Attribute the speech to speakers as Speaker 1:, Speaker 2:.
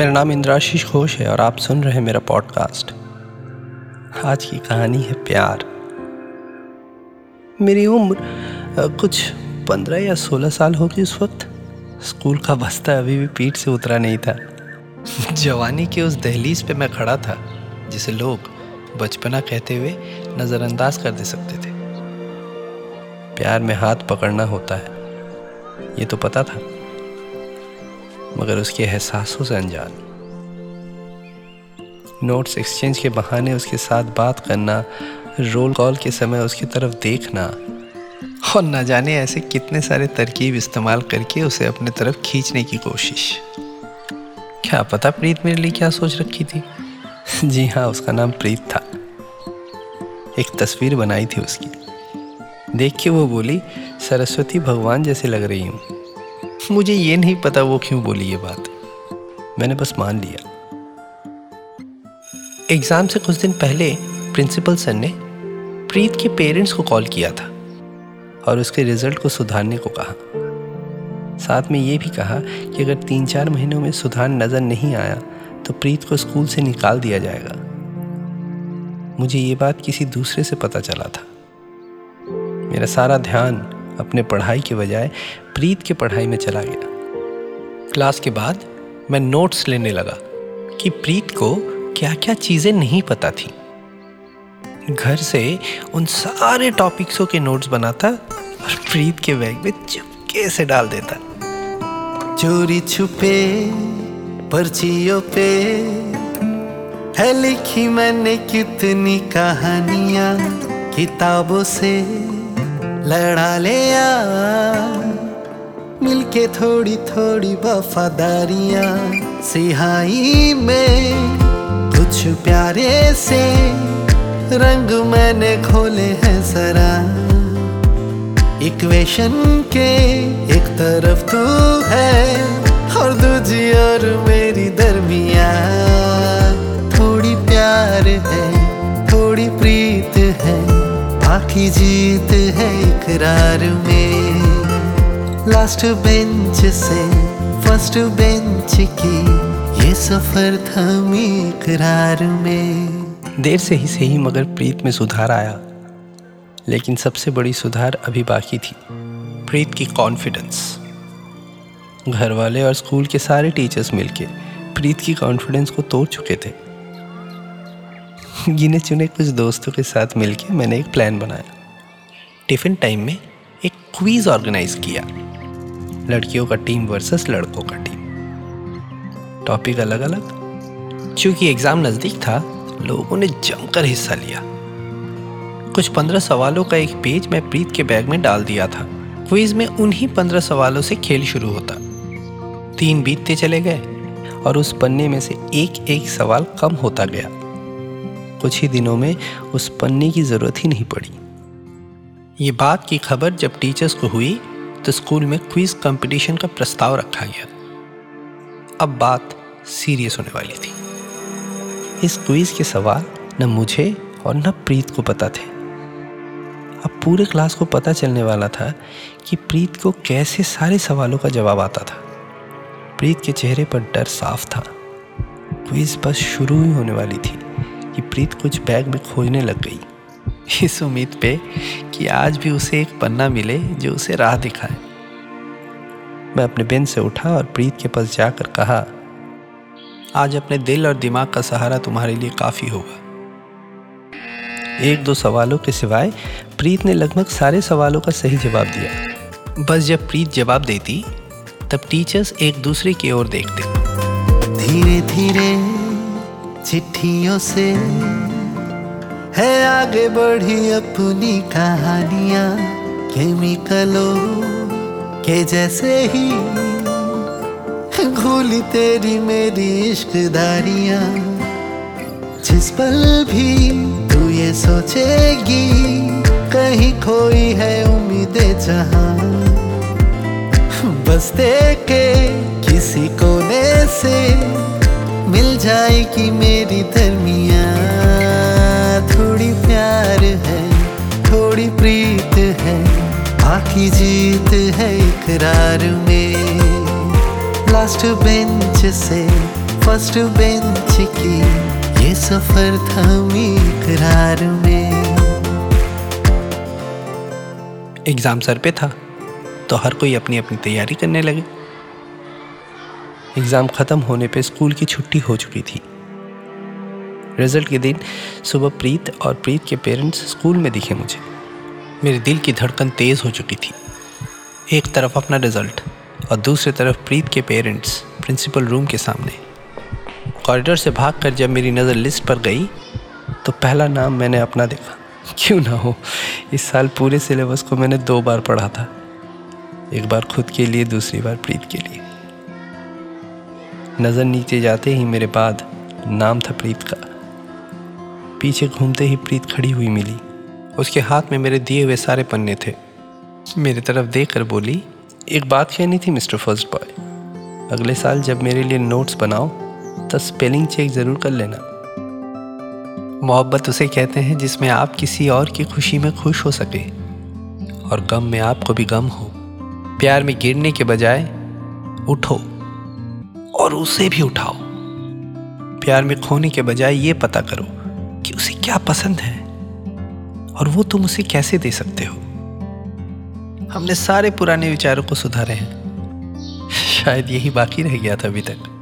Speaker 1: मेरा नाम इंद्राशीष घोष है और आप सुन रहे हैं मेरा पॉडकास्ट। आज की कहानी है प्यार। मेरी उम्र कुछ पंद्रह या सोलह साल होगी उस वक्त। स्कूल का बस्ता अभी भी पीठ से उतरा नहीं था। जवानी के उस दहलीज पे मैं खड़ा था, जिसे लोग बचपना कहते हुए नज़रअंदाज कर दे सकते थे। प्यार में हाथ पकड़ना होता है, ये तो पता था। मगर उसके एहसासों से अनजान नोट्स एक्सचेंज के बहाने उसके साथ बात करना रोल कॉल के समय उसकी तरफ़ देखना। और न जाने ऐसे कितने सारे तरकीब इस्तेमाल करके उसे अपने तरफ़ खींचने की कोशिश। क्या पता प्रीत मेरे लिए क्या सोच रखी थी? जी हाँ उसका नाम प्रीत था। एक तस्वीर बनाई थी उसकी। देख के वो बोली, सरस्वती भगवान जैसे लग रही हूँ। मुझे ये नहीं पता वो क्यों बोली ये बात। मैंने बस मान लिया। एग्ज़ाम से कुछ दिन पहले प्रिंसिपल सर ने प्रीत के पेरेंट्स को कॉल किया था और उसके रिज़ल्ट को सुधारने को कहा। साथ में ये भी कहा कि अगर तीन चार महीनों में सुधार नज़र नहीं आया तो प्रीत को स्कूल से निकाल दिया जाएगा। मुझे ये बात किसी दूसरे से पता चला था। मेरा सारा ध्यान अपने पढ़ाई के बजाय प्रीत के पढ़ाई में चला गया। क्लास के बाद मैं नोट्स लेने लगा कि प्रीत को क्या क्या चीज़ें नहीं पता थी। घर से उन सारे टॉपिक्सों के नोट्स बनाता और प्रीत के बैग में चुपके से डाल देता।
Speaker 2: चोरी छुपे, पर्चियों पे, है लिखी मैंने कितनी कहानियाँ किताबों से। लड़ा ले मिलके थोड़ी थोड़ी वफादारियाँ। सिहाई में कुछ प्यारे से रंग मैंने खोले हैं सरा। इक्वेशन के एक तरफ़ तू है। इकरार में लास्ट बेंच से फ़र्स्ट बेंच की ये सफ़र था इकरार में।
Speaker 1: देर से ही सही मगर प्रीत में सुधार आया। लेकिन सबसे बड़ी सुधार अभी बाकी थी, प्रीत की कॉन्फिडेंस घर वाले और स्कूल के सारे टीचर्स मिलके प्रीत की कॉन्फिडेंस को तोड़ चुके थे। गिने चुने कुछ दोस्तों के साथ मिलके मैंने एक प्लान बनाया। टिफ़िन टाइम में एक क्वीज ऑर्गेनाइज किया। लड़कियों का टीम वर्सेस लड़कों का टीम। टॉपिक अलग अलग चूँकि एग्ज़ाम नज़दीक था, लोगों ने जमकर हिस्सा लिया। कुछ पंद्रह सवालों का एक पेज मैं प्रीत के बैग में डाल दिया था। क्विज में उन्हीं पंद्रह सवालों से खेल शुरू होता। तीन बीतते चले गए और उस पन्ने में से एक एक सवाल कम होता गया। कुछ ही दिनों में उस पन्ने की ज़रूरत ही नहीं पड़ी। ये बात की खबर जब टीचर्स को हुई तो स्कूल में क्विज कंपटीशन का प्रस्ताव रखा गया। अब बात सीरियस होने वाली थी। इस क्विज के सवाल न मुझे और न प्रीत को पता थे। अब पूरे क्लास को पता चलने वाला था कि प्रीत को कैसे सारे सवालों का जवाब आता था। प्रीत के चेहरे पर डर साफ़ था। क्विज बस शुरू ही होने वाली थी कि प्रीत कुछ बैग में खोजने लग गई। इस उम्मीद पे कि आज भी उसे एक पन्ना मिले जो उसे राह दिखाए। मैं अपने बेंच से उठा और प्रीत के पास जाकर कहा, आज अपने दिल और दिमाग का सहारा तुम्हारे लिए काफ़ी होगा। एक दो सवालों के सिवाय प्रीत ने लगभग सारे सवालों का सही जवाब दिया। बस जब प्रीत जवाब देती, तब टीचर्स एक दूसरे की ओर देखते।
Speaker 2: धीरे धीरे चिट्ठियों से है आगे बढ़ी अपनी कहानियाँ केमिकलों के जैसे ही। घोली तेरी मेरी इश्क दारियाँ जिस पल भी तू ये सोचेगी, कहीं खोई है उम्मीदें जहाँ। बसते के किसी कोने से मिल जाएगी मेरी दरमिया। थोड़ी प्यार है, थोड़ी प्रीत है, बाकी जीत है इकरार में। लास्ट बेंच से फ़र्स्ट बेंच की ये सफ़र था इकरार में।
Speaker 1: एग्ज़ाम सर पे था तो हर कोई अपनी अपनी तैयारी करने लगे। एग्ज़ाम ख़त्म होने पे स्कूल की छुट्टी हो चुकी थी। रिज़ल्ट के दिन सुबह प्रीत और प्रीत के पेरेंट्स स्कूल में दिखे मुझे। मेरे दिल की धड़कन तेज़ हो चुकी थी। एक तरफ़ अपना रिज़ल्ट और दूसरी तरफ़ प्रीत के पेरेंट्स प्रिंसिपल रूम के सामने। कॉरिडोर से भागकर जब मेरी नज़र लिस्ट पर गई तो पहला नाम मैंने अपना देखा। क्यों ना हो? इस साल पूरे सिलेबस को मैंने दो बार पढ़ा था। एक बार खुद के लिए, दूसरी बार प्रीत के लिए। नज़र नीचे जाते ही मेरे बाद नाम था प्रीत का। पीछे घूमते ही प्रीत खड़ी हुई मिली। उसके हाथ में मेरे दिए हुए सारे पन्ने थे। मेरी तरफ़ देख कर बोली, एक बात कहनी थी, मिस्टर फ़र्स्ट बॉय। अगले साल जब मेरे लिए नोट्स बनाओ तो स्पेलिंग चेक ज़रूर कर लेना। मोहब्बत उसे कहते हैं, जिसमें आप किसी और की खुशी में खुश हो सके, और गम में आपको भी गम हो। प्यार में गिरने के बजाय, उठो, और उसे भी उठाओ। प्यार में खोने के बजाय ये पता करो क्या पसंद है? और वो तुम उसे कैसे दे सकते हो? हमने सारे पुराने विचारों को सुधारे हैं। शायद यही बाकी रह गया था अभी तक।